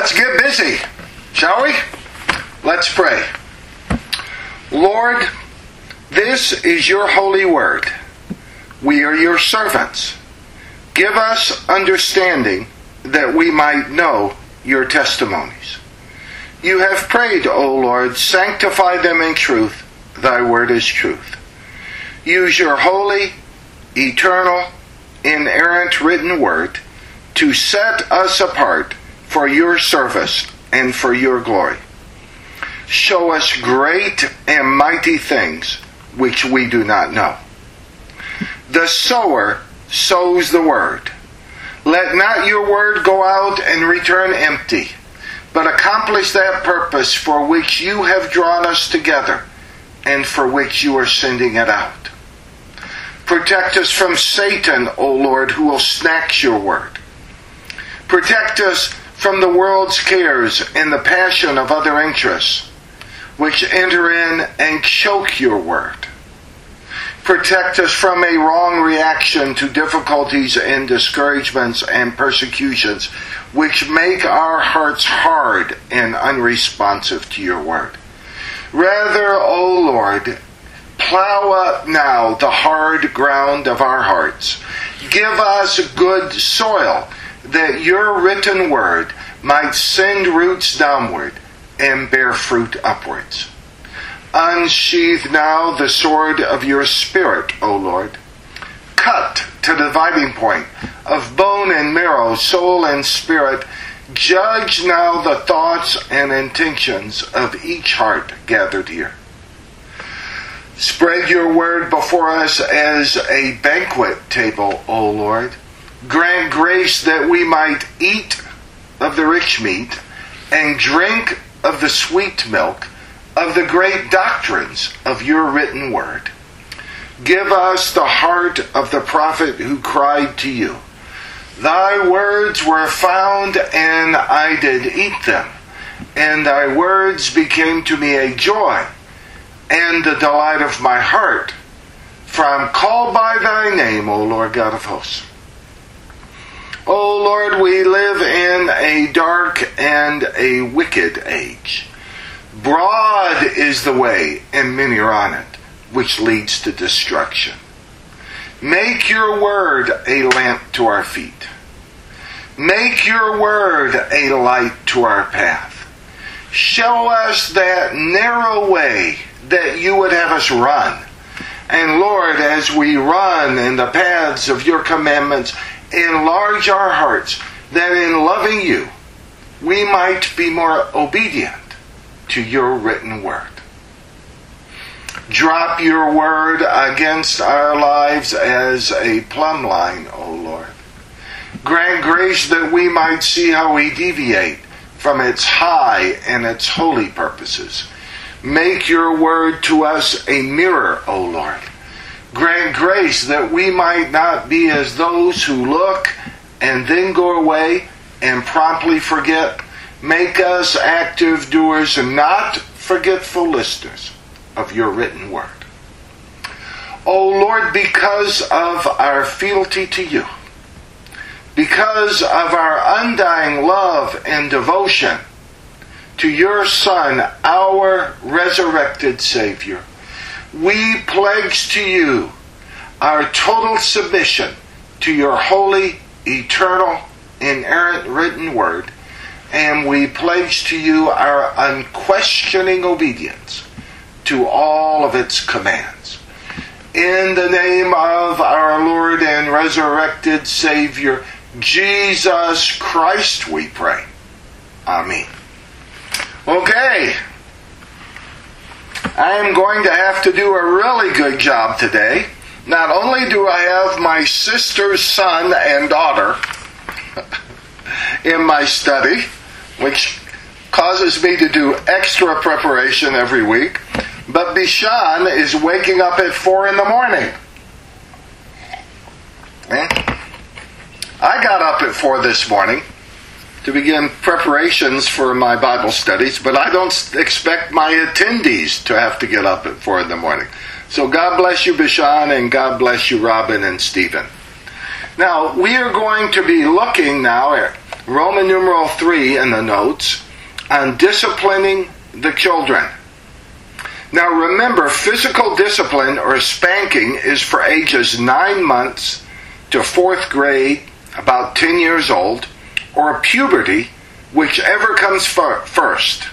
Let's get busy, shall we? Let's pray. Lord, this is your holy word. We are your servants. Give us understanding that we might know your testimonies. You have prayed, O Lord, sanctify them in truth. Thy word is truth. Use your holy, eternal, inerrant written word to set us apart for your service and for your glory. Show us great and mighty things which we do not know. The sower sows the word. Let not your word go out and return empty, but accomplish that purpose for which you have drawn us together and for which you are sending it out. Protect us from Satan, O Lord, who will snatch your word. Protect us from the world's cares and the passion of other interests, which enter in and choke your word. Protect us from a wrong reaction to difficulties and discouragements and persecutions, which make our hearts hard and unresponsive to your word. Rather, O Lord, plow up now the hard ground of our hearts. Give us good soil that your written word might send roots downward and bear fruit upwards. Unsheathe now the sword of your spirit, O Lord. Cut to the dividing point of bone and marrow, soul and spirit. Judge now the thoughts and intentions of each heart gathered here. Spread your word before us as a banquet table, O Lord. Grant grace that we might eat of the rich meat and drink of the sweet milk of the great doctrines of your written word. Give us the heart of the prophet who cried to you. Thy words were found, and I did eat them, and thy words became to me a joy and the delight of my heart. For I am called by thy name, O Lord God of hosts. O Lord, we live in a dark and a wicked age. Broad is the way, and many are on it, which leads to destruction. Make your word a lamp to our feet. Make your word a light to our path. Show us that narrow way that you would have us run. And Lord, as we run in the paths of your commandments, enlarge our hearts that in loving you, we might be more obedient to your written word. Drop your word against our lives as a plumb line, O Lord. Grant grace that we might see how we deviate from its high and its holy purposes. Make your word to us a mirror, O Lord. Grant grace that we might not be as those who look and then go away and promptly forget. Make us active doers and not forgetful listeners of your written word. O Lord, because of our fealty to you, because of our undying love and devotion to your Son, our resurrected Savior, we pledge to you our total submission to your holy, eternal, inerrant written word, and we pledge to you our unquestioning obedience to all of its commands. In the name of our Lord and resurrected Savior, Jesus Christ, we pray. Amen. Okay. I am going to have to do a really good job today. Not only do I have my sister's son and daughter in my study, which causes me to do extra preparation every week, but Bishan is waking up at 4 in the morning. Eh? I got up at 4 this morning to begin preparations for my Bible studies, but I don't expect my attendees to have to get up at 4 in the morning. So God bless you, Bishan, and God bless you, Robin and Stephen. Now, we are going to be looking now at, Roman numeral 3 in the notes on disciplining the children. Now remember, physical discipline or spanking is for ages 9 months to 4th grade, about 10 years old, or puberty, whichever comes first.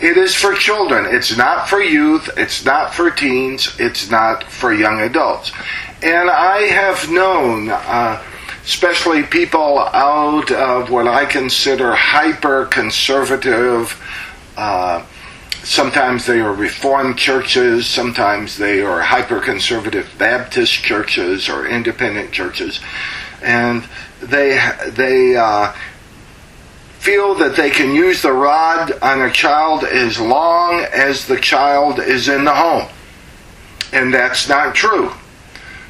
It is for children. It's not for youth. It's not for teens. It's not for young adults. And I have known, uh, especially people out of what I consider hyper conservative, uh, sometimes they are Reformed churches, sometimes they are hyper conservative Baptist churches or independent churches. And they, they, uh, feel that they can use the rod on a child as long as the child is in the home. And that's not true.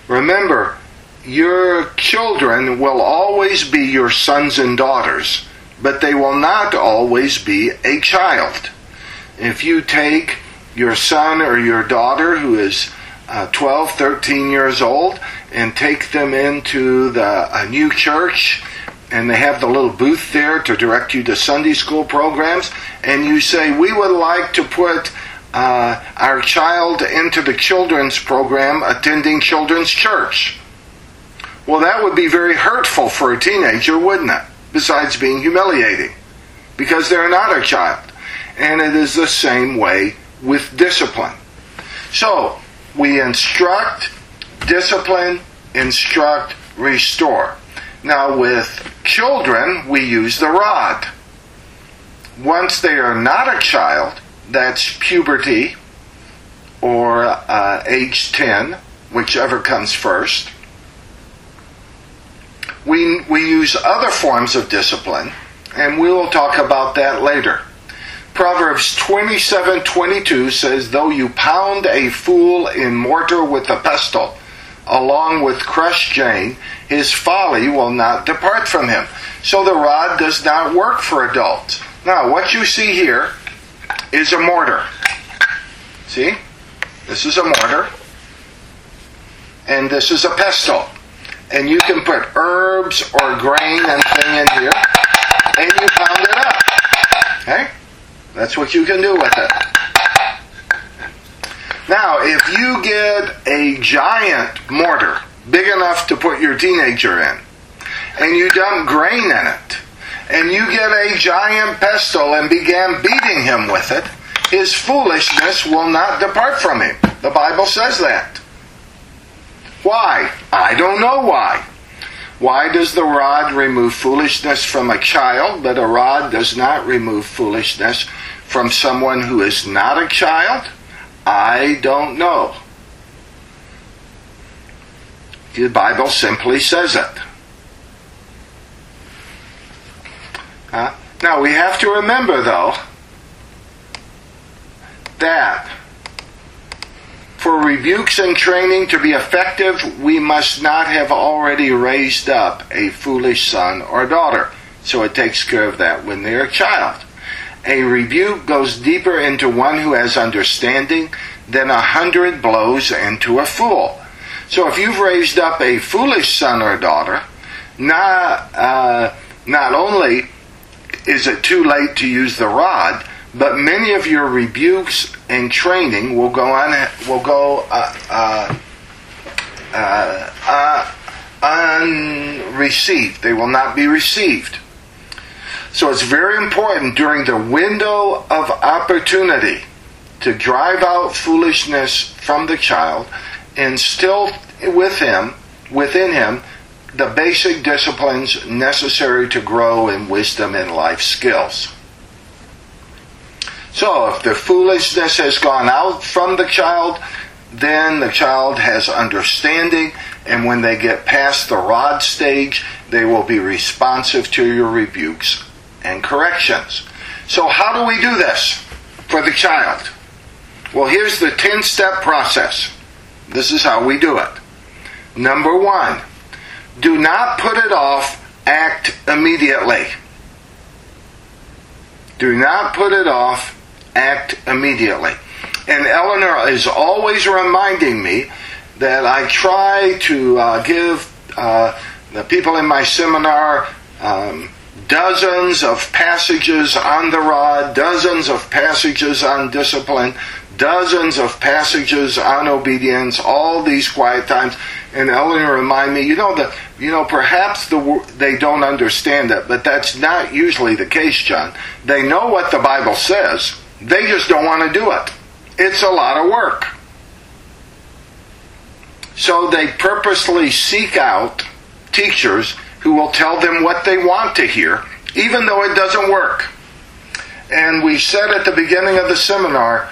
Remember, your children will always be your sons and daughters, but they will not always be a child. If you take your son or your daughter who is uh, 12, 13 years old and take them into the, a new church and they have the little booth there to direct you to Sunday school programs, and you say, We would like to put uh, our child into the children's program attending children's church. Well, that would be very hurtful for a teenager, wouldn't it? Besides being humiliating, because they're not a child. And it is the same way with discipline. So, we instruct, discipline, instruct, restore. Now, with children, we use the rod. Once they are not a child, that's puberty or uh, age 10, whichever comes first. We, we use other forms of discipline, and we will talk about that later. Proverbs 27:22 says, "Though you pound a fool in mortar with a pestle, along with crushed Jane, his folly will not depart from him. So the rod does not work for adults. Now, what you see here is a mortar. See? This is a mortar. And this is a pestle. And you can put herbs or grain and thing in here, and you pound it up. Okay? That's what you can do with it. Now, if you get a giant mortar, big enough to put your teenager in, and you dump grain in it, and you get a giant pestle and began beating him with it, his foolishness will not depart from him. The Bible says that. Why? I don't know why. Why does the rod remove foolishness from a child, but a rod does not remove foolishness from someone who is not a child? I don't know. The Bible simply says it. Huh? Now we have to remember, though, that for rebukes and training to be effective, we must not have already raised up a foolish son or daughter. So it takes care of that when they're a child. A rebuke goes deeper into one who has understanding than a hundred blows into a fool. So if you've raised up a foolish son or daughter, not, uh, not only is it too late to use the rod, but many of your rebukes and training will go on will go uh, uh, uh, uh unreceived. They will not be received. So it's very important during the window of opportunity to drive out foolishness from the child, instill with him, within him, the basic disciplines necessary to grow in wisdom and life skills. So if the foolishness has gone out from the child, then the child has understanding, and when they get past the rod stage, they will be responsive to your rebukes and corrections. So, how do we do this for the child? Well, here's the 10 step process. This is how we do it. Number one, do not put it off, act immediately. Do not put it off, act immediately. And Eleanor is always reminding me that I try to uh, give uh, the people in my seminar um, dozens of passages on the rod, dozens of passages on discipline, dozens of passages on obedience, all these quiet times. And Eleanor remind me, you know, the, you know, perhaps the, they don't understand it, but that's not usually the case, John. They know what the Bible says. They just don't want to do it. It's a lot of work. So they purposely seek out teachers who will tell them what they want to hear, even though it doesn't work. And we said at the beginning of the seminar,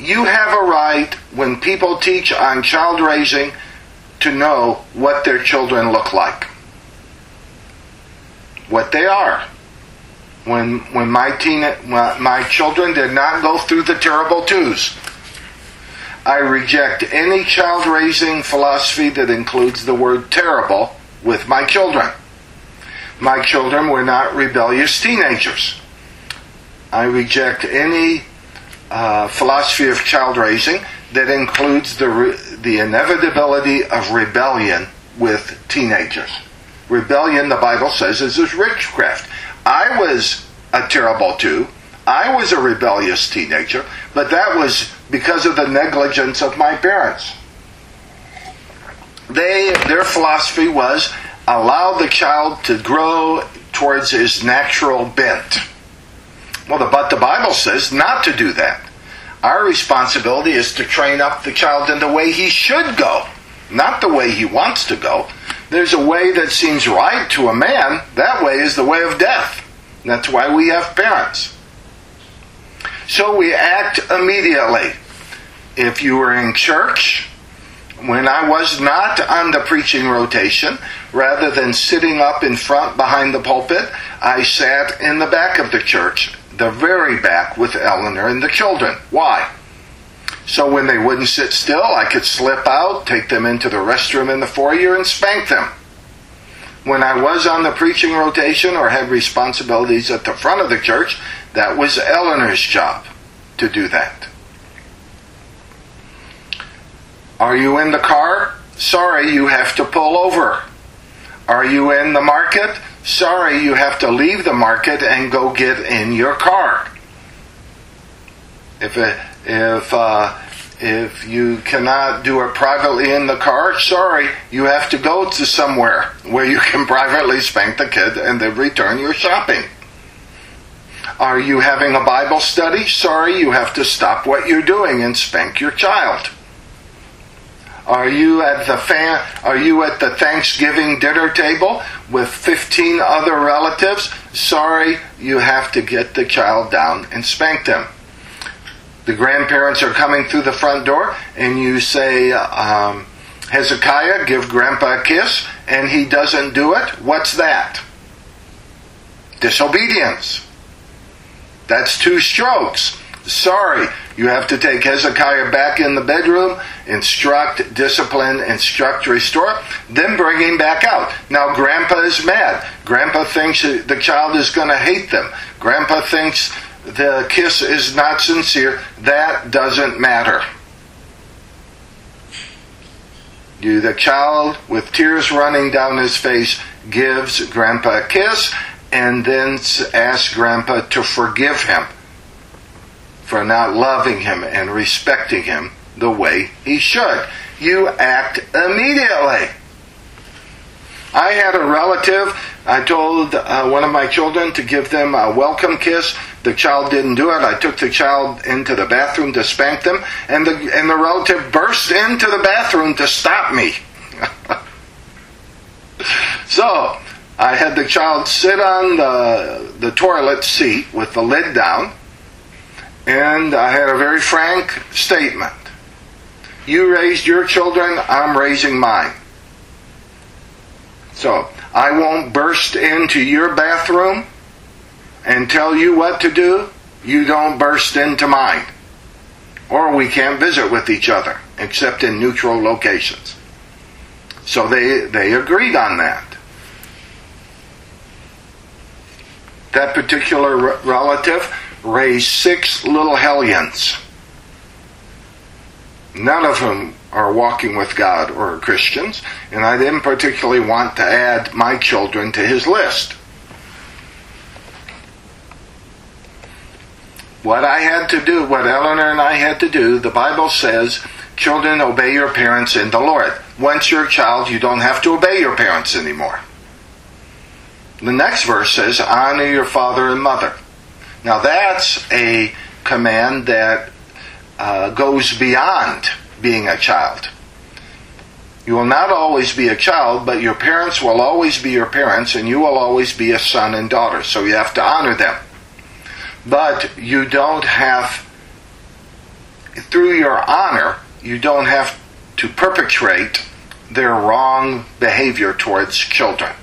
you have a right when people teach on child raising to know what their children look like. What they are. When, when my teen, my children did not go through the terrible twos. I reject any child raising philosophy that includes the word terrible with my children. My children were not rebellious teenagers. I reject any uh, philosophy of child raising that includes the, re- the inevitability of rebellion with teenagers. Rebellion, the Bible says, is witchcraft. I was a terrible two. I was a rebellious teenager, but that was because of the negligence of my parents. They, their philosophy was allow the child to grow towards his natural bent. Well, the, but the Bible says not to do that. Our responsibility is to train up the child in the way he should go, not the way he wants to go. There's a way that seems right to a man. That way is the way of death. That's why we have parents. So we act immediately. If you were in church, when I was not on the preaching rotation, rather than sitting up in front behind the pulpit, I sat in the back of the church the very back with Eleanor and the children. Why? So when they wouldn't sit still, I could slip out, take them into the restroom in the foyer, and spank them. When I was on the preaching rotation or had responsibilities at the front of the church, that was Eleanor's job to do that. Are you in the car? Sorry, you have to pull over. Are you in the market? sorry, you have to leave the market and go get in your car. If it, if uh, if you cannot do it privately in the car, sorry, you have to go to somewhere where you can privately spank the kid and then return your shopping. Are you having a Bible study? Sorry, you have to stop what you're doing and spank your child. Are you at the fan, are you at the Thanksgiving dinner table with 15 other relatives? Sorry, you have to get the child down and spank them. The grandparents are coming through the front door and you say, um, Hezekiah, give grandpa a kiss, and he doesn't do it. What's that? Disobedience. That's two strokes. Sorry, you have to take Hezekiah back in the bedroom, instruct, discipline, instruct, restore, then bring him back out. Now, Grandpa is mad. Grandpa thinks the child is going to hate them. Grandpa thinks the kiss is not sincere. That doesn't matter. You, the child, with tears running down his face, gives Grandpa a kiss and then asks Grandpa to forgive him for not loving him and respecting him the way he should. You act immediately. I had a relative, I told uh, one of my children to give them a welcome kiss. The child didn't do it. I took the child into the bathroom to spank them, and the, and the relative burst into the bathroom to stop me. so, I had the child sit on the, the toilet seat with the lid down, and I had a very frank statement. You raised your children, I'm raising mine. So, I won't burst into your bathroom and tell you what to do. You don't burst into mine. Or we can't visit with each other, except in neutral locations. So they, they agreed on that. That particular relative raised six little hellions. None of whom are walking with God or are Christians, and I didn't particularly want to add my children to his list. What I had to do, what Eleanor and I had to do, the Bible says, children, obey your parents in the Lord. Once you're a child, you don't have to obey your parents anymore. The next verse says, honor your father and mother. Now that's a command that uh, goes beyond being a child. You will not always be a child, but your parents will always be your parents, and you will always be a son and daughter. So you have to honor them. But you don't have, through your honor, you don't have to perpetrate their wrong behavior towards children.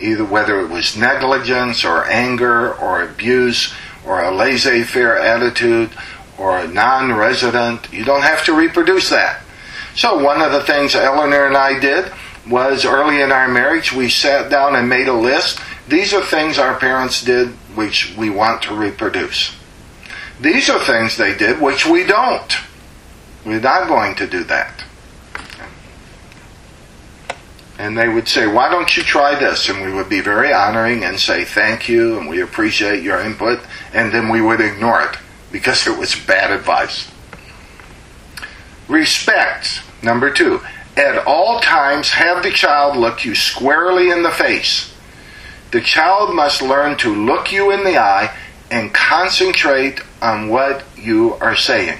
Either whether it was negligence or anger or abuse or a laissez faire attitude or a non resident, you don't have to reproduce that. So, one of the things Eleanor and I did was early in our marriage, we sat down and made a list. These are things our parents did which we want to reproduce. These are things they did which we don't. We're not going to do that. And they would say, Why don't you try this? And we would be very honoring and say, Thank you, and we appreciate your input. And then we would ignore it because it was bad advice. Respect. Number two, at all times have the child look you squarely in the face. The child must learn to look you in the eye and concentrate on what you are saying.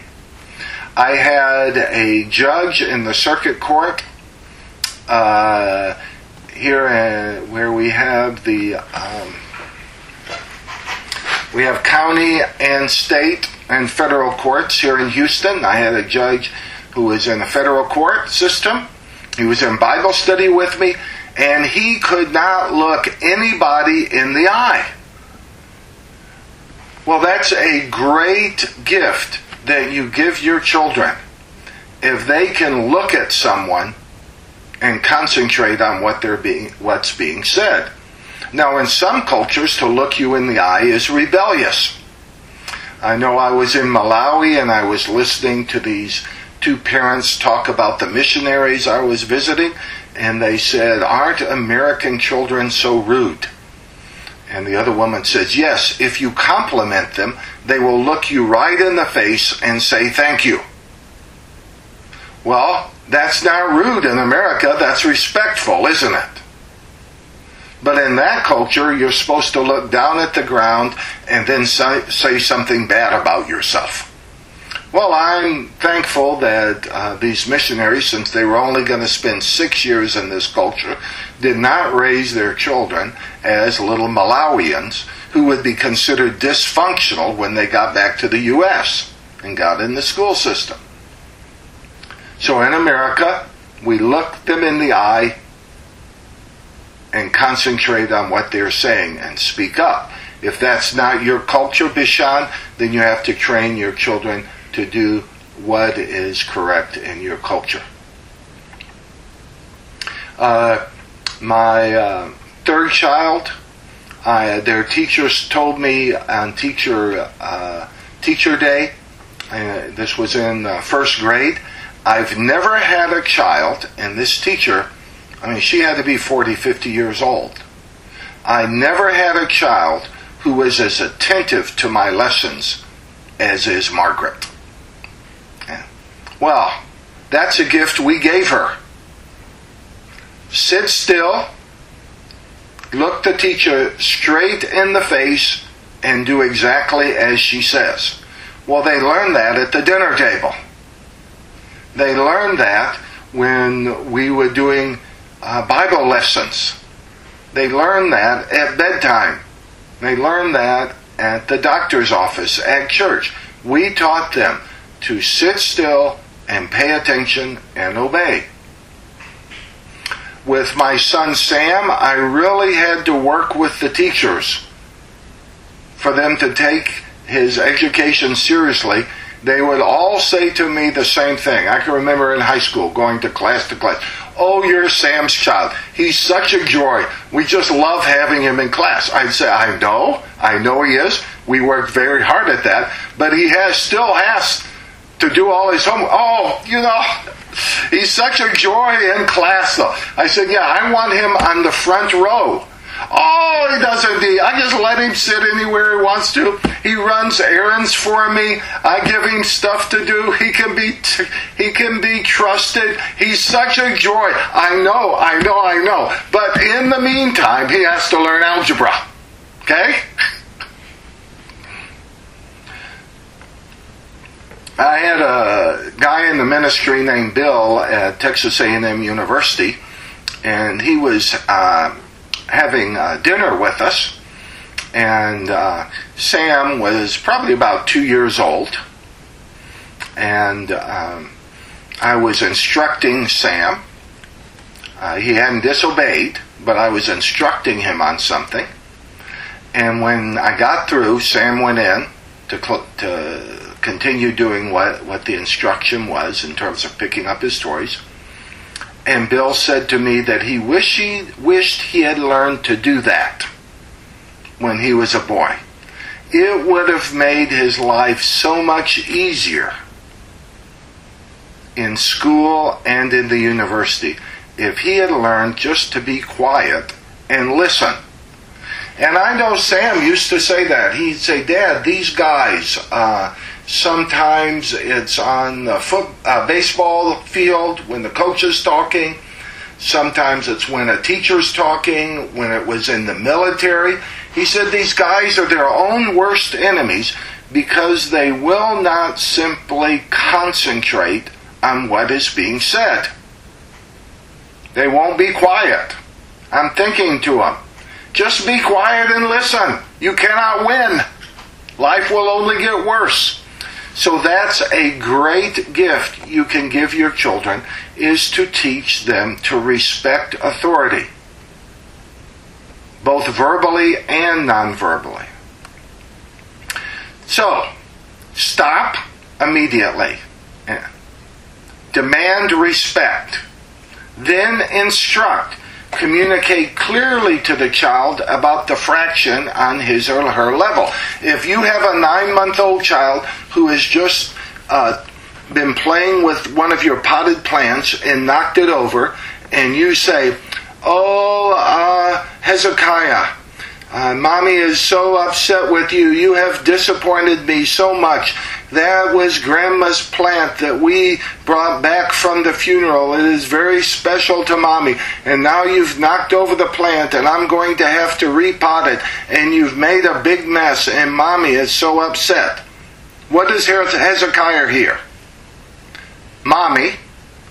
I had a judge in the circuit court uh, here in, where we have the um, we have county and state and federal courts here in Houston. I had a judge who was in the federal court system. He was in Bible study with me, and he could not look anybody in the eye. Well, that's a great gift that you give your children. If they can look at someone and concentrate on what they're being what's being said. Now in some cultures to look you in the eye is rebellious. I know I was in Malawi and I was listening to these two parents talk about the missionaries I was visiting, and they said, Aren't American children so rude? And the other woman says, Yes, if you compliment them, they will look you right in the face and say thank you. Well, that's not rude in America, that's respectful, isn't it? But in that culture, you're supposed to look down at the ground and then say, say something bad about yourself. Well, I'm thankful that uh, these missionaries, since they were only going to spend six years in this culture, did not raise their children as little Malawians who would be considered dysfunctional when they got back to the U.S. and got in the school system. So in America, we look them in the eye and concentrate on what they're saying and speak up. If that's not your culture, Bishan, then you have to train your children to do what is correct in your culture. Uh, my uh, third child, I, their teachers told me on teacher uh, teacher day. Uh, this was in uh, first grade. I've never had a child, and this teacher, I mean, she had to be 40, 50 years old. I never had a child who was as attentive to my lessons as is Margaret. Well, that's a gift we gave her. Sit still, look the teacher straight in the face, and do exactly as she says. Well, they learned that at the dinner table. They learned that when we were doing uh, Bible lessons. They learned that at bedtime. They learned that at the doctor's office, at church. We taught them to sit still and pay attention and obey. With my son Sam, I really had to work with the teachers for them to take his education seriously. They would all say to me the same thing. I can remember in high school going to class to class. Oh, you're Sam's child. He's such a joy. We just love having him in class. I'd say, I know, I know he is. We worked very hard at that, but he has still has to do all his homework. Oh, you know, he's such a joy in class, though. I said, yeah, I want him on the front row. Oh, he doesn't. He, I just let him sit anywhere he wants to. He runs errands for me. I give him stuff to do. He can be t- he can be trusted. He's such a joy. I know, I know, I know. But in the meantime, he has to learn algebra. Okay? I had a guy in the ministry named Bill at Texas A&M University, and he was uh, having uh, dinner with us. And uh, Sam was probably about two years old, and um, I was instructing Sam. Uh, he hadn't disobeyed, but I was instructing him on something. And when I got through, Sam went in to, cl- to continue doing what, what the instruction was in terms of picking up his toys. And Bill said to me that he wished he, wished he had learned to do that when he was a boy. It would have made his life so much easier in school and in the university if he had learned just to be quiet and listen. And I know Sam used to say that. He'd say, Dad, these guys, uh, Sometimes it's on the foot, uh, baseball field when the coach is talking. Sometimes it's when a teacher's talking, when it was in the military. He said these guys are their own worst enemies because they will not simply concentrate on what is being said. They won't be quiet. I'm thinking to them, just be quiet and listen. You cannot win. Life will only get worse. So that's a great gift you can give your children is to teach them to respect authority. Both verbally and non-verbally. So, stop immediately. Demand respect. Then instruct communicate clearly to the child about the fraction on his or her level. If you have a nine month old child who has just uh, been playing with one of your potted plants and knocked it over, and you say, Oh, uh, Hezekiah, uh, mommy is so upset with you. You have disappointed me so much. That was Grandma's plant that we brought back from the funeral. It is very special to Mommy. And now you've knocked over the plant, and I'm going to have to repot it. And you've made a big mess, and Mommy is so upset. What does Hezekiah hear? Mommy,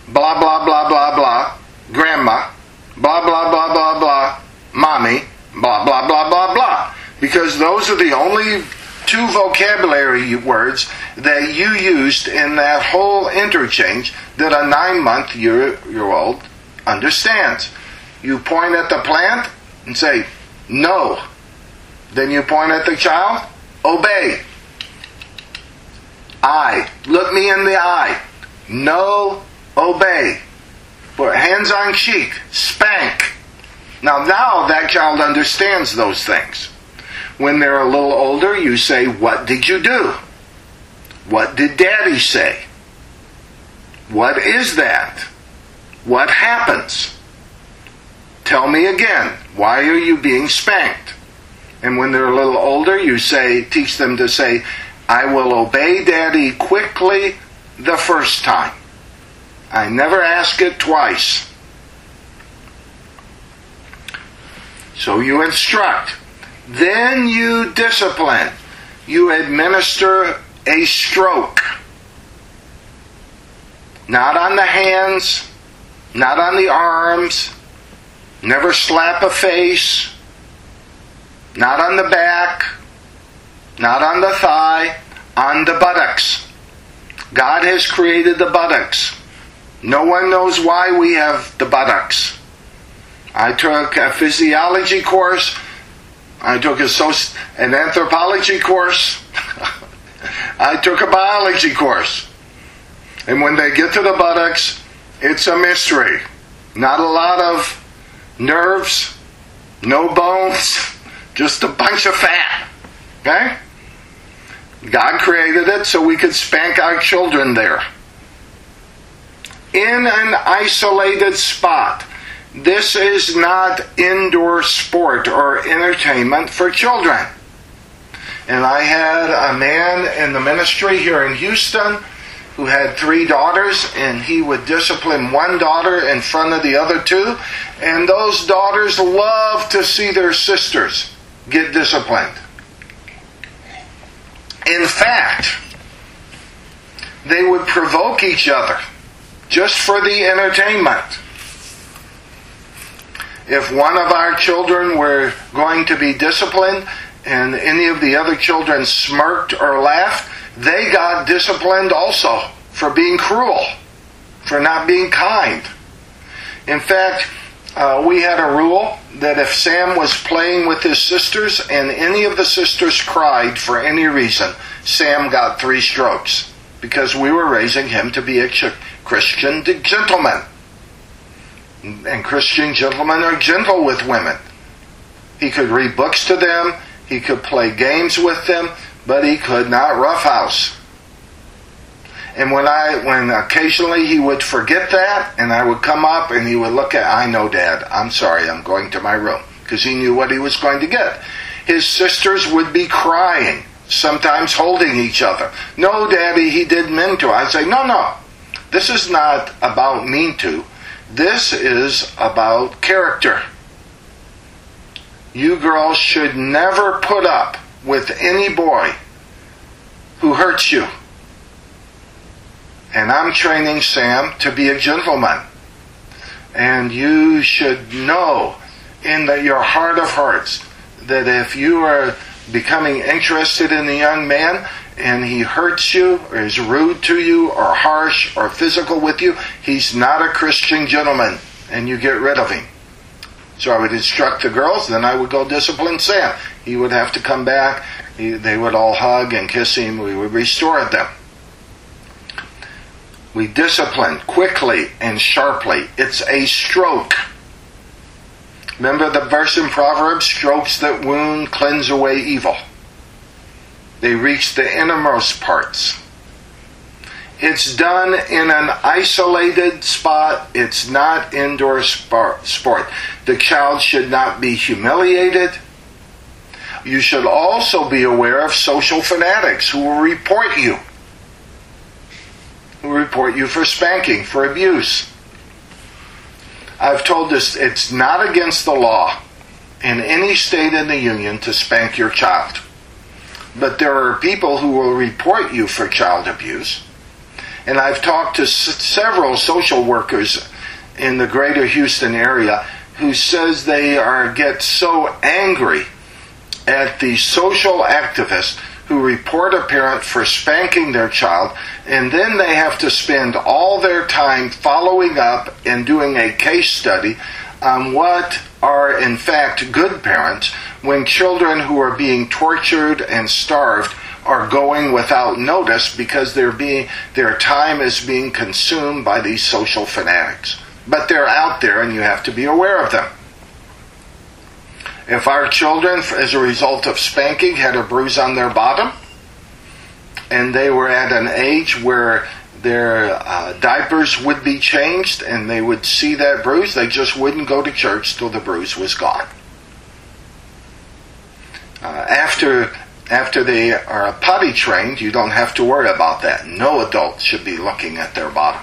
blah, blah, blah, blah, blah. Grandma, blah, blah, blah, blah, blah. Mommy, blah, blah, blah, blah, blah. Because those are the only two vocabulary words that you used in that whole interchange that a nine month year, year old understands. You point at the plant and say, no. Then you point at the child, obey. I. Look me in the eye. No, obey. Put hands on cheek, spank. Now, now that child understands those things. When they're a little older, you say, What did you do? What did daddy say? What is that? What happens? Tell me again, why are you being spanked? And when they're a little older, you say, teach them to say, I will obey daddy quickly the first time. I never ask it twice. So you instruct. Then you discipline. You administer a stroke. Not on the hands, not on the arms, never slap a face, not on the back, not on the thigh, on the buttocks. God has created the buttocks. No one knows why we have the buttocks. I took a physiology course I took a soci- an anthropology course. I took a biology course. And when they get to the buttocks, it's a mystery. Not a lot of nerves, no bones, just a bunch of fat. Okay? God created it so we could spank our children there. In an isolated spot, this is not indoor sport or entertainment for children. And I had a man in the ministry here in Houston who had three daughters, and he would discipline one daughter in front of the other two. And those daughters loved to see their sisters get disciplined. In fact, they would provoke each other just for the entertainment. If one of our children were going to be disciplined and any of the other children smirked or laughed, they got disciplined also for being cruel, for not being kind. In fact, uh, we had a rule that if Sam was playing with his sisters and any of the sisters cried for any reason, Sam got three strokes because we were raising him to be a Christian gentleman. And Christian gentlemen are gentle with women. He could read books to them, he could play games with them, but he could not roughhouse. And when I, when occasionally he would forget that, and I would come up and he would look at, I know, Dad, I'm sorry, I'm going to my room, because he knew what he was going to get. His sisters would be crying, sometimes holding each other. No, Daddy, he didn't mean to. I'd say, no, no, this is not about mean to. This is about character. You girls should never put up with any boy who hurts you. And I'm training Sam to be a gentleman. And you should know in the, your heart of hearts that if you are becoming interested in the young man and he hurts you or is rude to you or harsh or physical with you, he's not a Christian gentleman and you get rid of him. So I would instruct the girls, then I would go discipline Sam. He would have to come back. He, they would all hug and kiss him. We would restore them. We discipline quickly and sharply. It's a stroke. Remember the verse in Proverbs strokes that wound cleanse away evil. They reach the innermost parts. It's done in an isolated spot. It's not indoor sport. The child should not be humiliated. You should also be aware of social fanatics who will report you. Who report you for spanking, for abuse. I've told this it's not against the law in any state in the Union to spank your child. But there are people who will report you for child abuse and I've talked to s- several social workers in the greater Houston area who says they are get so angry at the social activists who report a parent for spanking their child, and then they have to spend all their time following up and doing a case study on what are in fact good parents when children who are being tortured and starved are going without notice because they're being, their time is being consumed by these social fanatics. But they're out there and you have to be aware of them. If our children, as a result of spanking, had a bruise on their bottom, and they were at an age where their uh, diapers would be changed and they would see that bruise, they just wouldn't go to church till the bruise was gone. Uh, after after they are potty trained, you don't have to worry about that. No adult should be looking at their bottom.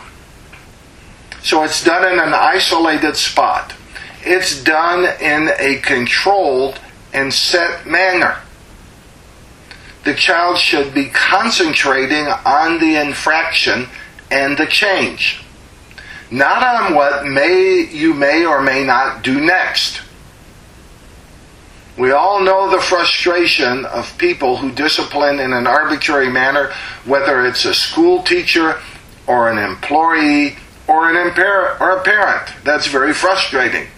So it's done in an isolated spot. It's done in a controlled and set manner. The child should be concentrating on the infraction and the change, not on what may you may or may not do next. We all know the frustration of people who discipline in an arbitrary manner, whether it's a school teacher or an employee or an impar- or a parent. That's very frustrating.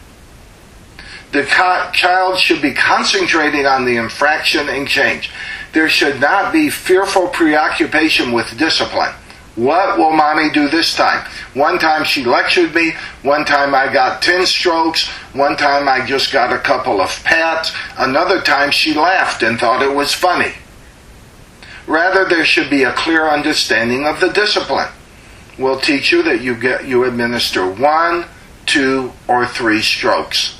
The co- child should be concentrating on the infraction and change. There should not be fearful preoccupation with discipline. What will mommy do this time? One time she lectured me. One time I got 10 strokes. One time I just got a couple of pats. Another time she laughed and thought it was funny. Rather, there should be a clear understanding of the discipline. We'll teach you that you get, you administer one, two, or three strokes.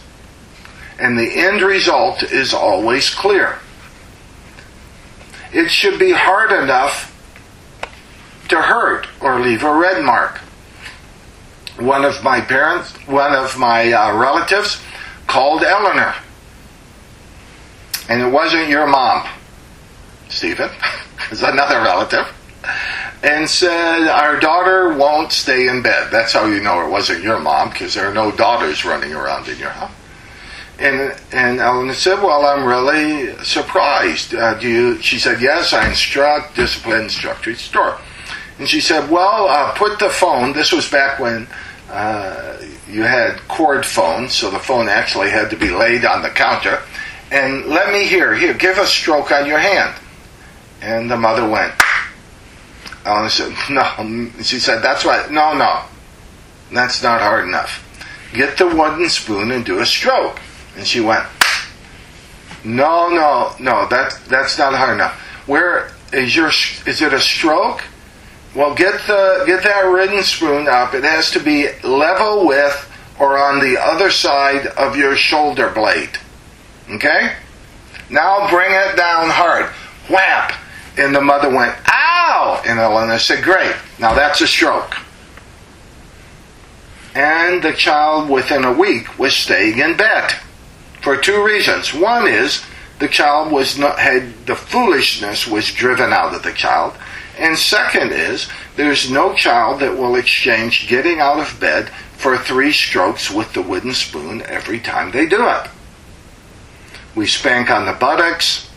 And the end result is always clear. It should be hard enough to hurt or leave a red mark. One of my parents, one of my uh, relatives, called Eleanor. And it wasn't your mom, Stephen. it's another relative. And said, Our daughter won't stay in bed. That's how you know it wasn't your mom, because there are no daughters running around in your house. And and Eleanor said, "Well, I'm really surprised. Uh, do you?" She said, "Yes, I instruct, discipline, instruct, restore." And she said, "Well, uh, put the phone." This was back when uh, you had cord phones, so the phone actually had to be laid on the counter. And let me hear. Here, give a stroke on your hand. And the mother went. Eleanor said, "No." She said, "That's right. No, no, that's not hard enough. Get the wooden spoon and do a stroke." And she went, No, no, no, that, that's not hard enough. Where is your, is it a stroke? Well, get the, get that ridden spoon up. It has to be level with or on the other side of your shoulder blade. Okay? Now bring it down hard. Whap! And the mother went, Ow! And Eleanor said, Great. Now that's a stroke. And the child within a week was staying in bed for two reasons. One is the child was not had the foolishness was driven out of the child, and second is there's no child that will exchange getting out of bed for three strokes with the wooden spoon every time they do it. We spank on the buttocks.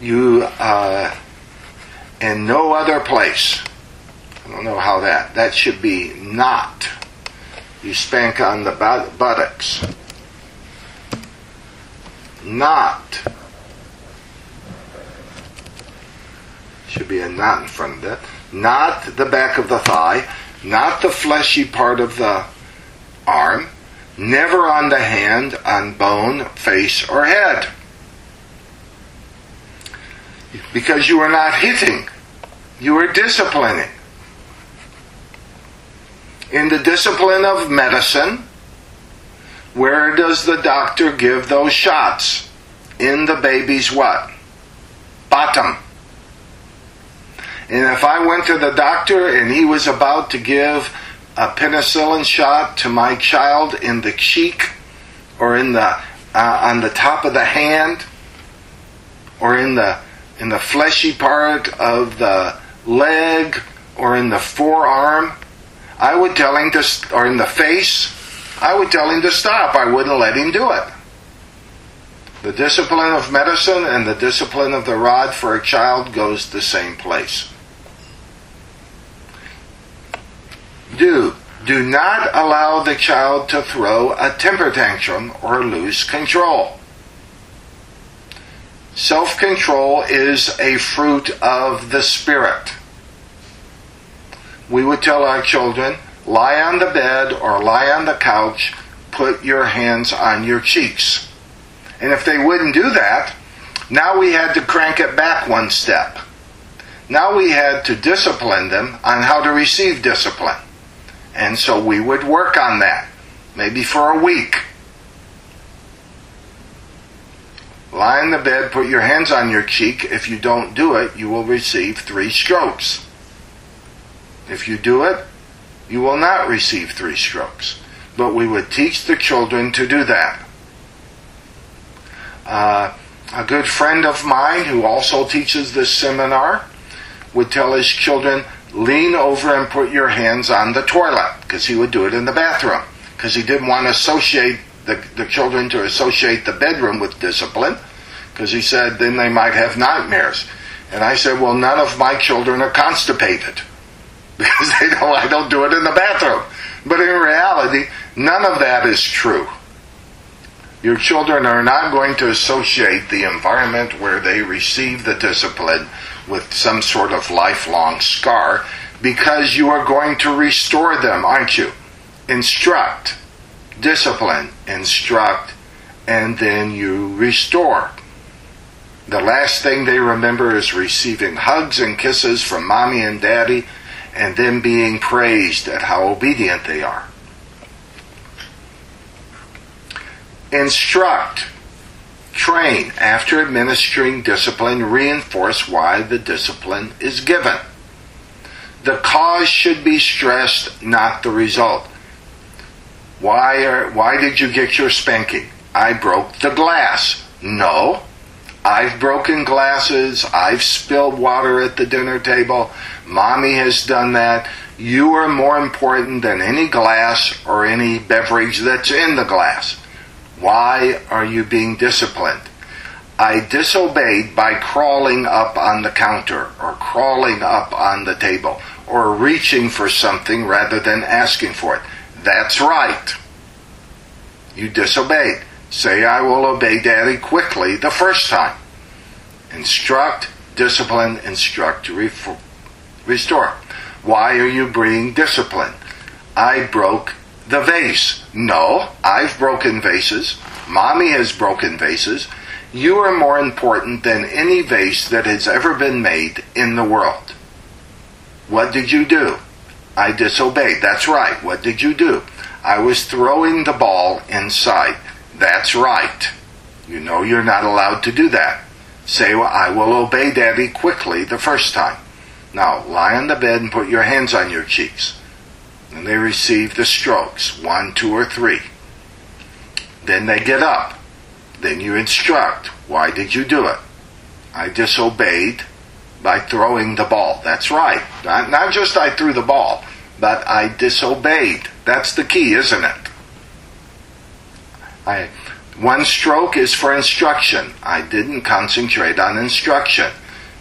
You uh, in no other place. I don't know how that. That should be not you spank on the buttocks. Not. Should be a knot in front of that. Not the back of the thigh. Not the fleshy part of the arm. Never on the hand, on bone, face, or head. Because you are not hitting. You are disciplining in the discipline of medicine, where does the doctor give those shots? In the baby's what? Bottom. And if I went to the doctor and he was about to give a penicillin shot to my child in the cheek or in the uh, on the top of the hand or in the in the fleshy part of the leg or in the forearm I would tell him to, or in the face, I would tell him to stop. I wouldn't let him do it. The discipline of medicine and the discipline of the rod for a child goes the same place. Do. Do not allow the child to throw a temper tantrum or lose control. Self control is a fruit of the Spirit we would tell our children, lie on the bed or lie on the couch, put your hands on your cheeks. And if they wouldn't do that, now we had to crank it back one step. Now we had to discipline them on how to receive discipline. And so we would work on that, maybe for a week. Lie in the bed, put your hands on your cheek. If you don't do it, you will receive three strokes. If you do it, you will not receive three strokes. But we would teach the children to do that. Uh, a good friend of mine who also teaches this seminar would tell his children, lean over and put your hands on the toilet, because he would do it in the bathroom, because he didn't want to associate the, the children to associate the bedroom with discipline, because he said then they might have nightmares. And I said, well, none of my children are constipated because they know I don't do it in the bathroom. But in reality, none of that is true. Your children are not going to associate the environment where they receive the discipline with some sort of lifelong scar because you are going to restore them, aren't you? Instruct, discipline, instruct, and then you restore. The last thing they remember is receiving hugs and kisses from mommy and daddy and then being praised at how obedient they are. Instruct, train after administering discipline, reinforce why the discipline is given. The cause should be stressed, not the result. Why are, why did you get your spanking? I broke the glass. No. I've broken glasses. I've spilled water at the dinner table. Mommy has done that. You are more important than any glass or any beverage that's in the glass. Why are you being disciplined? I disobeyed by crawling up on the counter or crawling up on the table or reaching for something rather than asking for it. That's right. You disobeyed. Say, I will obey daddy quickly the first time. Instruct, discipline, instruct, restore. Why are you being disciplined? I broke the vase. No, I've broken vases. Mommy has broken vases. You are more important than any vase that has ever been made in the world. What did you do? I disobeyed. That's right. What did you do? I was throwing the ball inside. That's right. You know you're not allowed to do that. Say, well, I will obey daddy quickly the first time. Now, lie on the bed and put your hands on your cheeks. And they receive the strokes, one, two, or three. Then they get up. Then you instruct. Why did you do it? I disobeyed by throwing the ball. That's right. Not, not just I threw the ball, but I disobeyed. That's the key, isn't it? I, one stroke is for instruction. I didn't concentrate on instruction.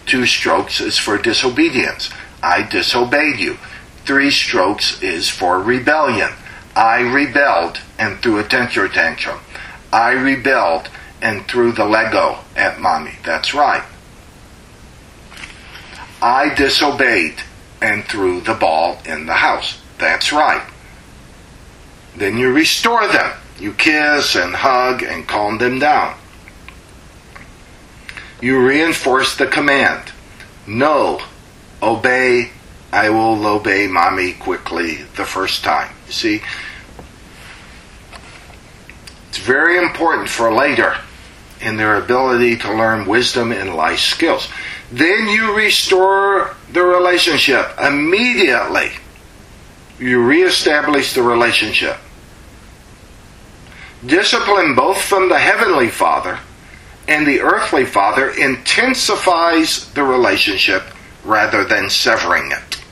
Two strokes is for disobedience. I disobeyed you. Three strokes is for rebellion. I rebelled and threw a temper tantrum. I rebelled and threw the Lego at mommy. That's right. I disobeyed and threw the ball in the house. That's right. Then you restore them. You kiss and hug and calm them down. You reinforce the command. No, obey. I will obey mommy quickly the first time. You see, it's very important for later in their ability to learn wisdom and life skills. Then you restore the relationship immediately. You reestablish the relationship. Discipline both from the Heavenly Father and the earthly Father intensifies the relationship rather than severing it.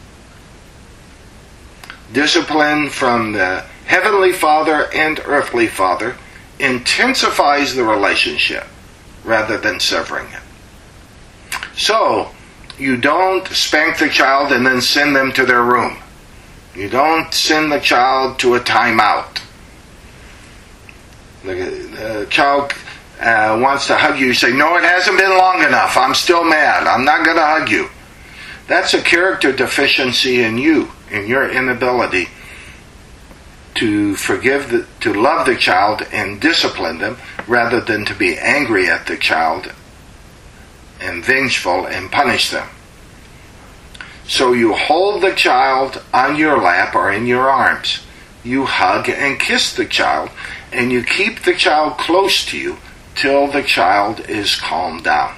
Discipline from the Heavenly Father and earthly Father intensifies the relationship rather than severing it. So, you don't spank the child and then send them to their room. You don't send the child to a timeout. The, the child uh, wants to hug you, you say, No, it hasn't been long enough. I'm still mad. I'm not going to hug you. That's a character deficiency in you, in your inability to forgive, the, to love the child and discipline them rather than to be angry at the child and vengeful and punish them. So you hold the child on your lap or in your arms. You hug and kiss the child and you keep the child close to you till the child is calmed down.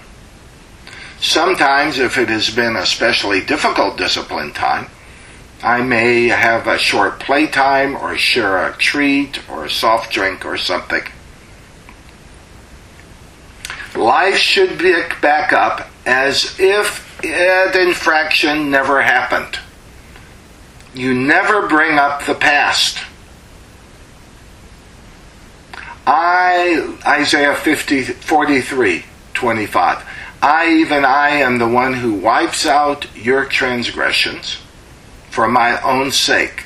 Sometimes, if it has been a especially difficult discipline time, I may have a short playtime or share a treat or a soft drink or something. Life should pick back up as if the infraction never happened. You never bring up the past. I, Isaiah 50, 43, 25. I, even I, am the one who wipes out your transgressions for my own sake,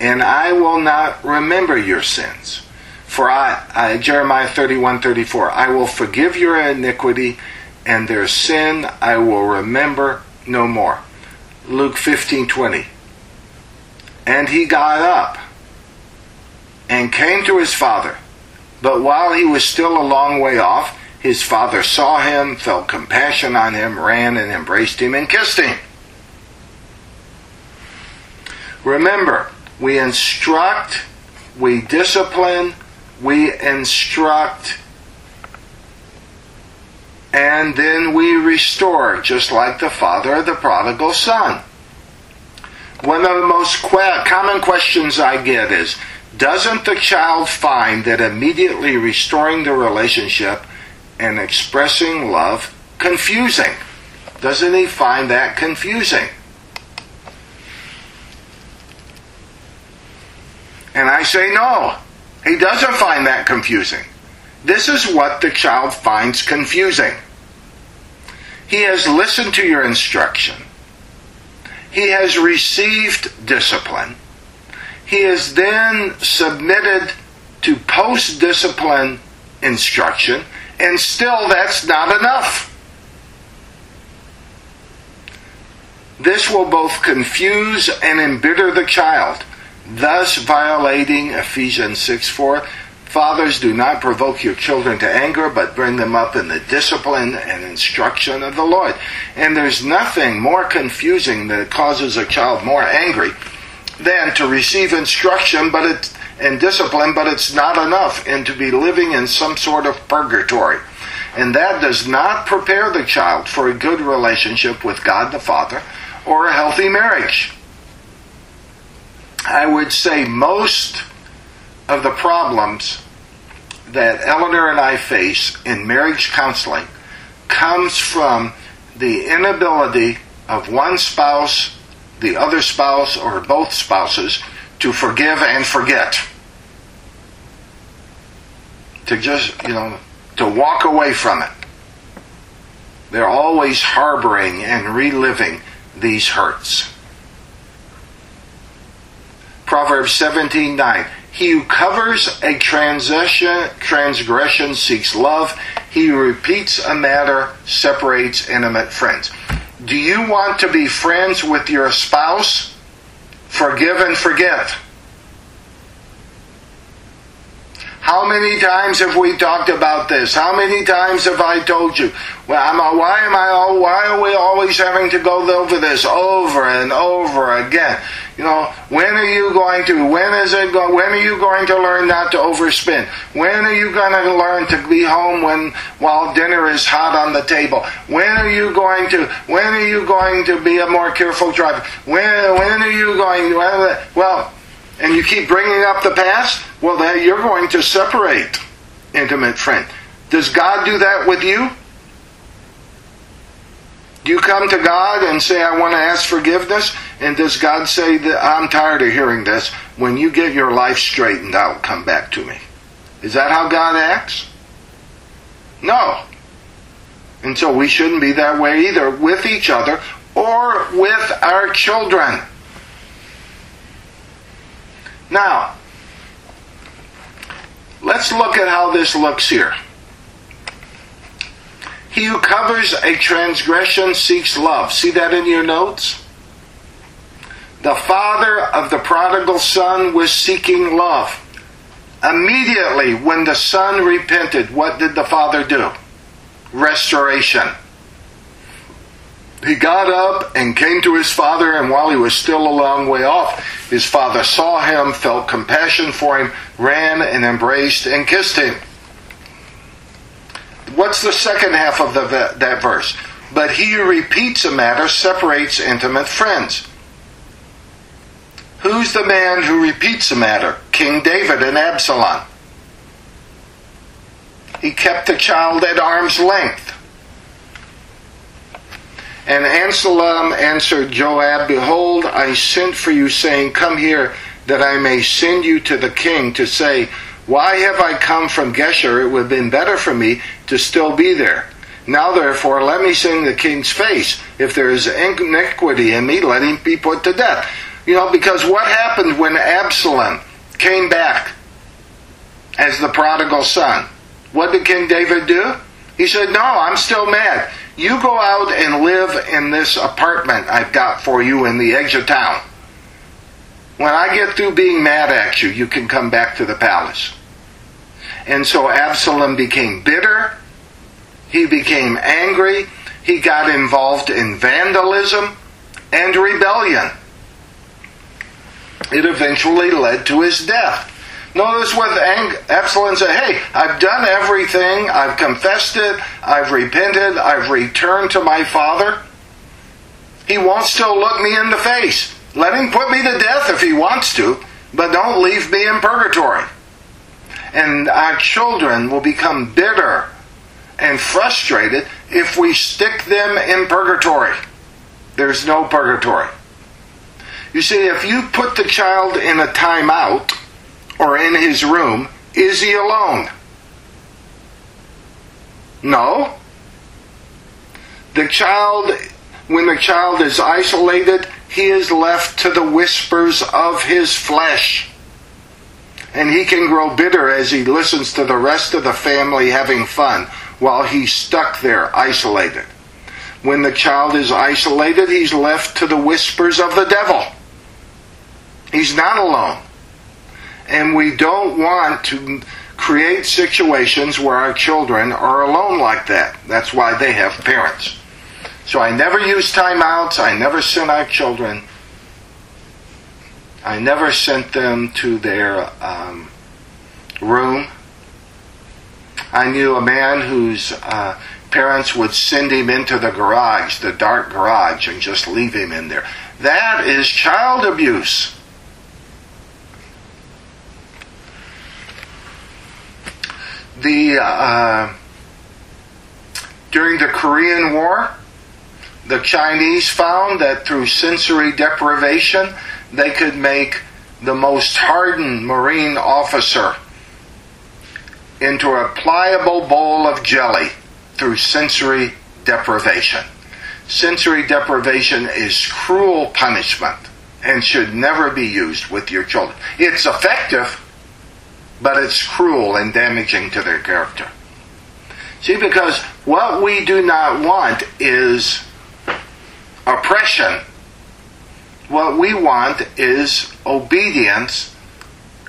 and I will not remember your sins. For I, I Jeremiah 31, 34, I will forgive your iniquity, and their sin I will remember no more. Luke 15, 20. And he got up and came to his father. But while he was still a long way off, his father saw him, felt compassion on him, ran and embraced him and kissed him. Remember, we instruct, we discipline, we instruct, and then we restore, just like the father of the prodigal son. One of the most que- common questions I get is Doesn't the child find that immediately restoring the relationship and expressing love confusing? Doesn't he find that confusing? And I say no. He doesn't find that confusing. This is what the child finds confusing. He has listened to your instruction. He has received discipline. He is then submitted to post discipline instruction, and still that's not enough. This will both confuse and embitter the child, thus violating Ephesians 6 4. Fathers, do not provoke your children to anger, but bring them up in the discipline and instruction of the Lord. And there's nothing more confusing that causes a child more angry than to receive instruction but it, and discipline, but it's not enough, and to be living in some sort of purgatory. And that does not prepare the child for a good relationship with God the Father or a healthy marriage. I would say most of the problems that Eleanor and I face in marriage counseling comes from the inability of one spouse, the other spouse, or both spouses to forgive and forget. To just, you know, to walk away from it. They're always harboring and reliving these hurts. Proverbs 17:9 He who covers a transgression, transgression seeks love. He who repeats a matter separates intimate friends. Do you want to be friends with your spouse? Forgive and forget. How many times have we talked about this? How many times have I told you? Well, I'm, why am I all, why are we always having to go over this over and over again? You know, when are you going to? When is it? Go, when are you going to learn not to overspend? When are you going to learn to be home when while dinner is hot on the table? When are you going to? When are you going to be a more careful driver? When when are you going? Well, well and you keep bringing up the past, well, then you're going to separate intimate friend. Does God do that with you? Do you come to God and say, I want to ask forgiveness? And does God say that I'm tired of hearing this? When you get your life straightened out, come back to me. Is that how God acts? No. And so we shouldn't be that way either with each other or with our children. Now, let's look at how this looks here. He who covers a transgression seeks love. See that in your notes? The father of the prodigal son was seeking love. Immediately when the son repented, what did the father do? Restoration. He got up and came to his father, and while he was still a long way off, his father saw him, felt compassion for him, ran and embraced and kissed him. What's the second half of the, that verse? But he who repeats a matter separates intimate friends. Who's the man who repeats a matter? King David and Absalom. He kept the child at arm's length. And Absalom answered Joab, Behold, I sent for you, saying, Come here, that I may send you to the king to say, Why have I come from Geshur? It would have been better for me to still be there. Now therefore, let me see the king's face. If there is iniquity in me, let him be put to death. You know, because what happened when Absalom came back as the prodigal son? What did King David do? He said, No, I'm still mad. You go out and live in this apartment I've got for you in the edge of town. When I get through being mad at you, you can come back to the palace. And so Absalom became bitter. He became angry. He got involved in vandalism and rebellion. it eventually led to his death. Notice what Absalom said, hey, I've done everything, I've confessed it, I've repented, I've returned to my father. He won't still look me in the face. Let him put me to death if he wants to, but don't leave me in purgatory. And our children will become bitter and frustrated if we stick them in purgatory. There's no purgatory. You see, if you put the child in a timeout or in his room, is he alone? No. The child, when the child is isolated, he is left to the whispers of his flesh. And he can grow bitter as he listens to the rest of the family having fun while he's stuck there isolated. When the child is isolated, he's left to the whispers of the devil. He's not alone. And we don't want to create situations where our children are alone like that. That's why they have parents. So I never use timeouts. I never sent our children. I never sent them to their um, room. I knew a man whose uh, parents would send him into the garage, the dark garage, and just leave him in there. That is child abuse. The uh, during the Korean War, the Chinese found that through sensory deprivation, they could make the most hardened Marine officer into a pliable bowl of jelly through sensory deprivation. Sensory deprivation is cruel punishment and should never be used with your children. It's effective, but it's cruel and damaging to their character. See, because what we do not want is oppression. What we want is obedience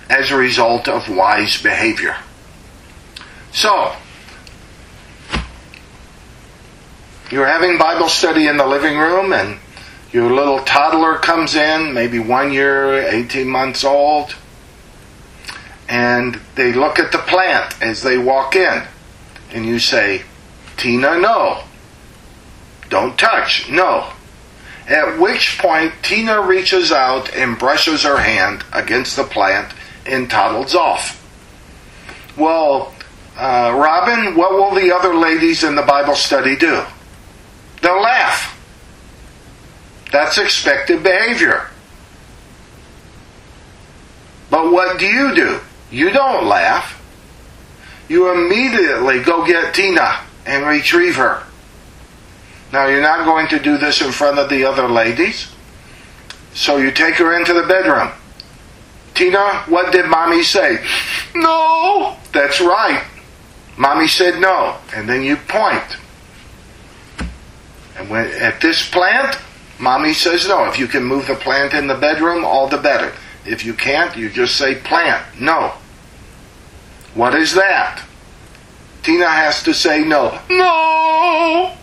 as a result of wise behavior. So, you're having Bible study in the living room, and your little toddler comes in, maybe one year, 18 months old, and they look at the plant as they walk in, and you say, Tina, no. Don't touch, no. At which point, Tina reaches out and brushes her hand against the plant and toddles off. Well, uh, Robin, what will the other ladies in the Bible study do? They'll laugh. That's expected behavior. But what do you do? You don't laugh. You immediately go get Tina and retrieve her. Now, you're not going to do this in front of the other ladies. So you take her into the bedroom. Tina, what did mommy say? No! That's right. Mommy said no. And then you point. And when, at this plant, mommy says no. If you can move the plant in the bedroom, all the better. If you can't, you just say plant. No. What is that? Tina has to say no. No!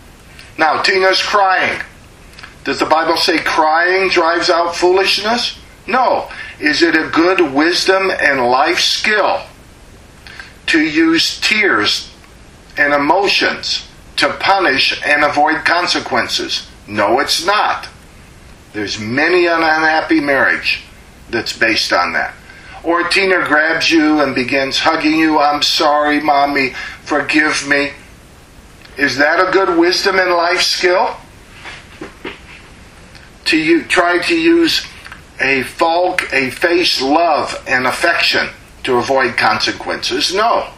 Now, Tina's crying. Does the Bible say crying drives out foolishness? No. Is it a good wisdom and life skill to use tears and emotions to punish and avoid consequences? No, it's not. There's many an unhappy marriage that's based on that. Or Tina grabs you and begins hugging you. I'm sorry, mommy. Forgive me. Is that a good wisdom and life skill? To you, try to use a folk, a face love and affection to avoid consequences? No.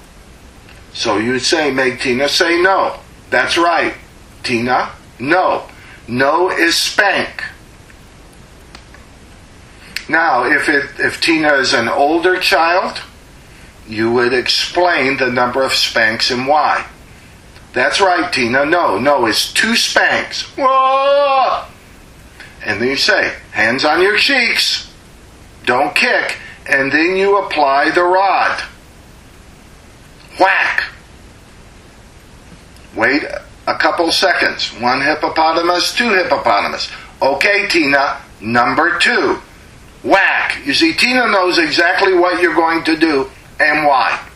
So you say, make Tina say no. That's right. Tina, no. No is spank. Now, if it, if Tina is an older child, you would explain the number of spanks and why. That's right, Tina. No, no, it's two spanks. Whoa! And then you say, hands on your cheeks. Don't kick. And then you apply the rod. Whack. Wait a couple seconds. One hippopotamus, two hippopotamus. Okay, Tina, number two. Whack. You see, Tina knows exactly what you're going to do and why.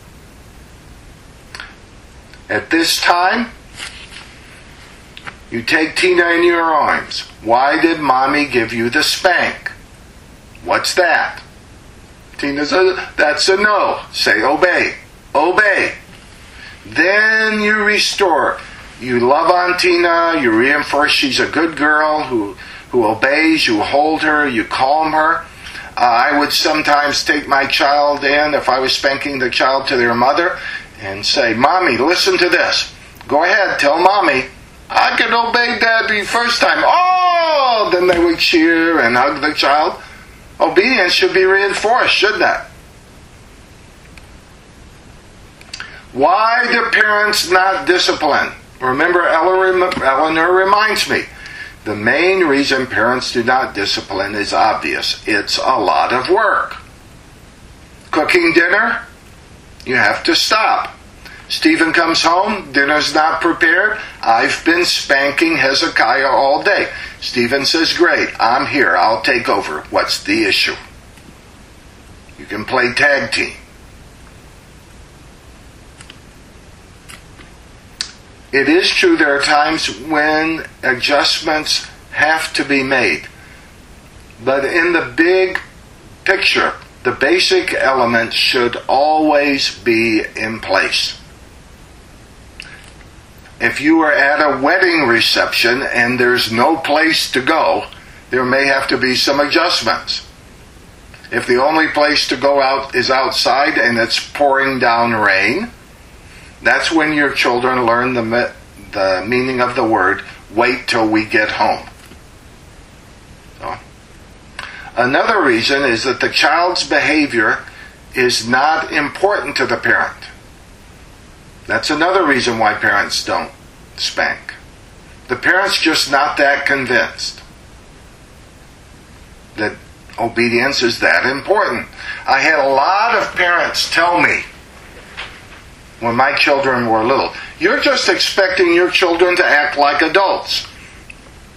At this time, you take Tina in your arms. Why did mommy give you the spank? What's that? Tina says, that's a no. Say obey. Obey. Then you restore. You love on Tina, you reinforce she's a good girl who, who obeys, you hold her, you calm her. I would sometimes take my child in, if I was spanking the child to their mother, and say, Mommy, listen to this. Go ahead, tell Mommy. I can obey Daddy first time. Oh! Then they would cheer and hug the child. Obedience should be reinforced, shouldn't it? Why do parents not discipline? Remember, Eleanor reminds me the main reason parents do not discipline is obvious it's a lot of work. Cooking dinner, you have to stop. Stephen comes home, dinner's not prepared. I've been spanking Hezekiah all day. Stephen says, Great, I'm here, I'll take over. What's the issue? You can play tag team. It is true there are times when adjustments have to be made. But in the big picture, the basic elements should always be in place. If you are at a wedding reception and there's no place to go, there may have to be some adjustments. If the only place to go out is outside and it's pouring down rain, that's when your children learn the, the meaning of the word, wait till we get home. So. Another reason is that the child's behavior is not important to the parent. That's another reason why parents don't spank. The parent's just not that convinced that obedience is that important. I had a lot of parents tell me when my children were little, you're just expecting your children to act like adults.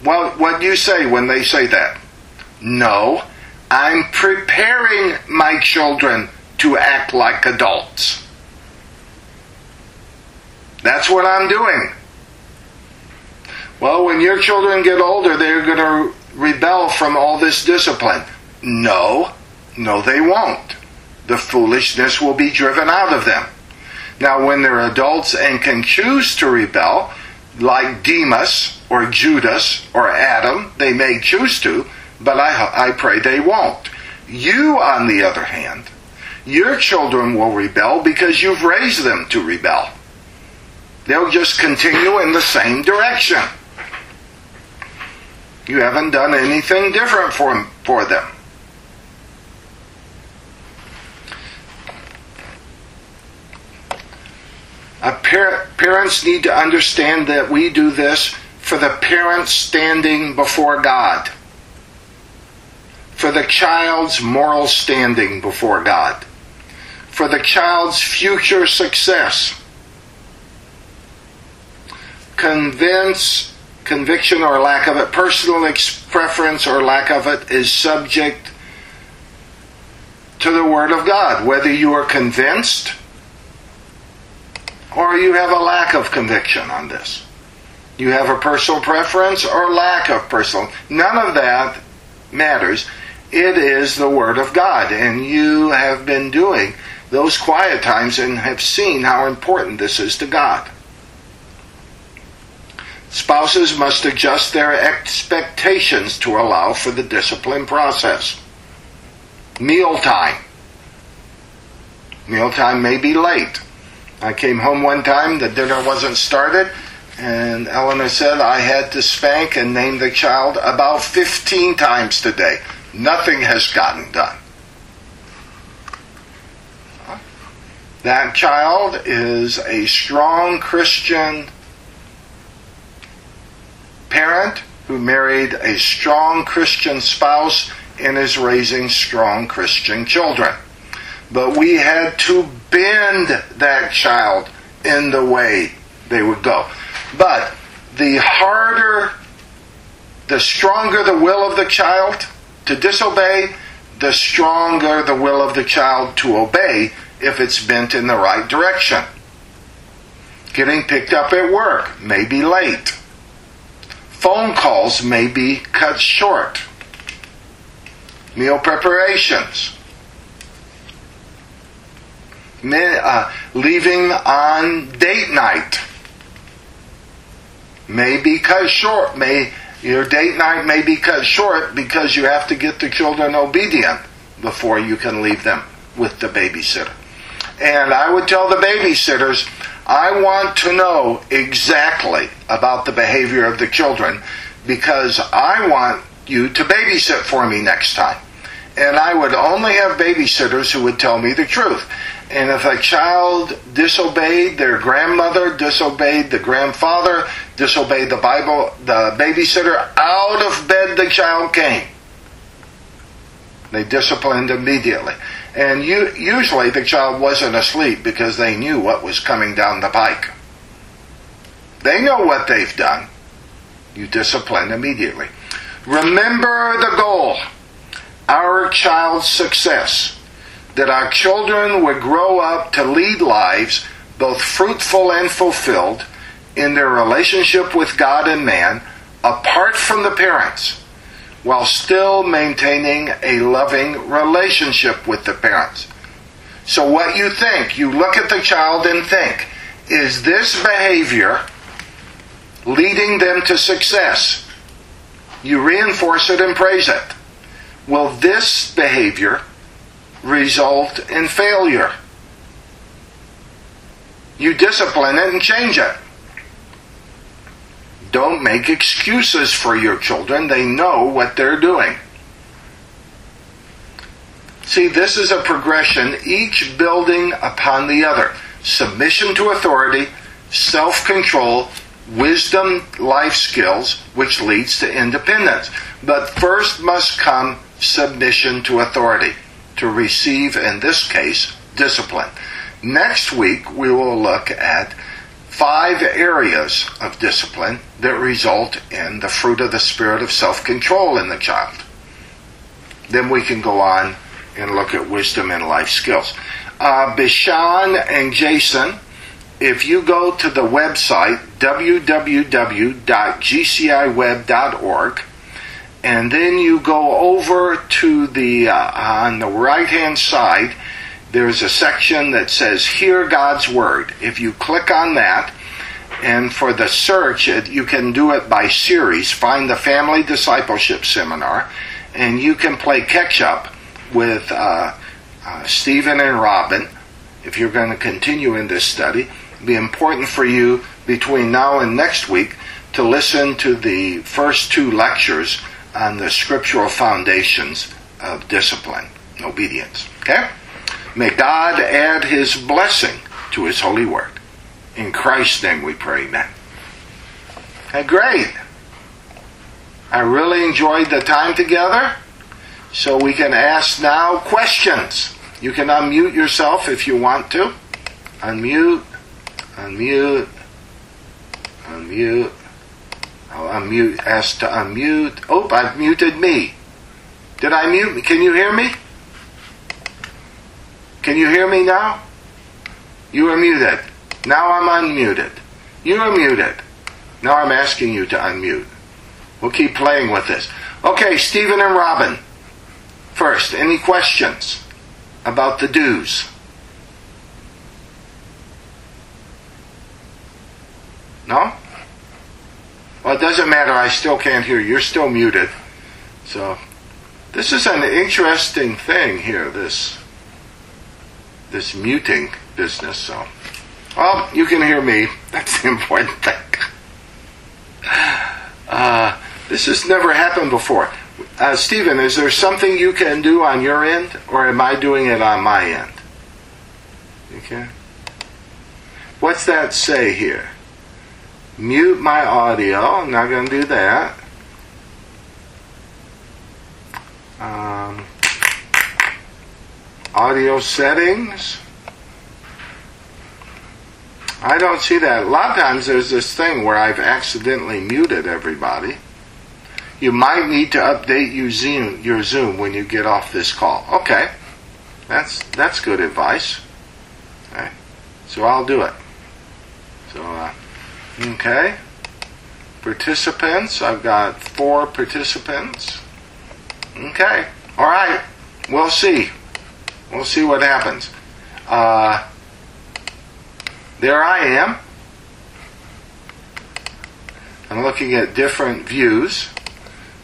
Well, what do you say when they say that? No, I'm preparing my children to act like adults. That's what I'm doing. Well, when your children get older, they're going to rebel from all this discipline. No, no, they won't. The foolishness will be driven out of them. Now, when they're adults and can choose to rebel, like Demas or Judas or Adam, they may choose to, but I, I pray they won't. You, on the other hand, your children will rebel because you've raised them to rebel. They'll just continue in the same direction. You haven't done anything different for, for them. Par- parents need to understand that we do this for the parent standing before God, for the child's moral standing before God, for the child's future success. Convince, conviction or lack of it, personal ex- preference or lack of it is subject to the Word of God. Whether you are convinced or you have a lack of conviction on this. You have a personal preference or lack of personal. None of that matters. It is the Word of God, and you have been doing those quiet times and have seen how important this is to God. Spouses must adjust their expectations to allow for the discipline process. Mealtime. Mealtime may be late. I came home one time, the dinner wasn't started, and Eleanor said I had to spank and name the child about 15 times today. Nothing has gotten done. That child is a strong Christian parent who married a strong Christian spouse and is raising strong Christian children. But we had to bend that child in the way they would go. But the harder, the stronger the will of the child to disobey, the stronger the will of the child to obey if it's bent in the right direction. Getting picked up at work may be late. Phone calls may be cut short. Meal preparations. Uh, leaving on date night may be cut short. May your date night may be cut short because you have to get the children obedient before you can leave them with the babysitter. And I would tell the babysitters, I want to know exactly about the behavior of the children because I want you to babysit for me next time. And I would only have babysitters who would tell me the truth. And if a child disobeyed their grandmother, disobeyed the grandfather, disobeyed the Bible, the babysitter, out of bed the child came. They disciplined immediately. And you, usually the child wasn't asleep because they knew what was coming down the pike. They know what they've done. You discipline immediately. Remember the goal our child's success, that our children would grow up to lead lives both fruitful and fulfilled in their relationship with God and man, apart from the parents, while still maintaining a loving relationship with the parents. So, what you think, you look at the child and think, is this behavior leading them to success? You reinforce it and praise it. Will this behavior result in failure? You discipline it and change it. Don't make excuses for your children. They know what they're doing. See, this is a progression, each building upon the other. Submission to authority, self control, wisdom, life skills, which leads to independence. But first must come submission to authority, to receive, in this case, discipline. Next week, we will look at five areas of discipline that result in the fruit of the spirit of self control in the child. Then we can go on and look at wisdom and life skills. Uh, Bishan and Jason, if you go to the website www.gciweb.org, and then you go over to the uh, on the right hand side there's a section that says hear god's word. If you click on that and for the search you can do it by series find the family discipleship seminar and you can play catch up with uh, uh, stephen and robin if you're going to continue in this study. It'll be important for you between now and next week to listen to the first two lectures on the scriptural foundations of discipline, obedience. Okay? May God add his blessing to his holy word. In Christ's name we pray, amen. Hey, great. I really enjoyed the time together. So we can ask now questions. You can unmute yourself if you want to. Unmute, unmute, unmute. Oh, I'll unmute, ask to unmute. Oh, I've muted me. Did I mute? Can you hear me? Can you hear me now? You are muted. Now I'm unmuted. You are muted. Now I'm asking you to unmute. We'll keep playing with this. Okay, Stephen and Robin. First, any questions about the dues? No? Well, it doesn't matter. I still can't hear you. You're still muted. So, this is an interesting thing here. This this muting business. So, well, you can hear me. That's the important thing. Uh, this has never happened before. Uh, Stephen, is there something you can do on your end, or am I doing it on my end? Okay. What's that say here? Mute my audio. I'm not going to do that. Um, audio settings. I don't see that. A lot of times there's this thing where I've accidentally muted everybody. you might need to update your Zoom, your Zoom when you get off this call. Okay, that's that's good advice. Okay, so I'll do it. So, uh, okay, participants. I've got four participants. Okay, all right. We'll see. We'll see what happens. Uh, there I am. I'm looking at different views.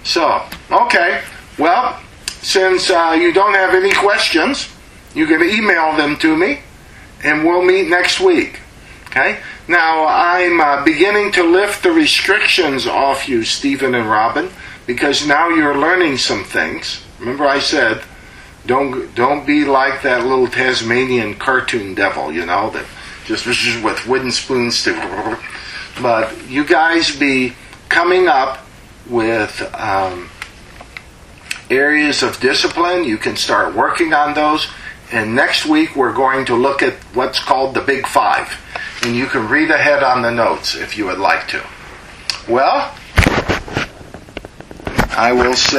So, okay. Well, since uh, you don't have any questions, you can email them to me, and we'll meet next week. Okay? Now, I'm uh, beginning to lift the restrictions off you, Stephen and Robin, because now you're learning some things. Remember, I said, don't don't be like that little Tasmanian cartoon devil, you know, that just with wooden spoons to. But you guys be coming up with um, areas of discipline. You can start working on those. And next week we're going to look at what's called the Big Five. And you can read ahead on the notes if you would like to. Well, I will say.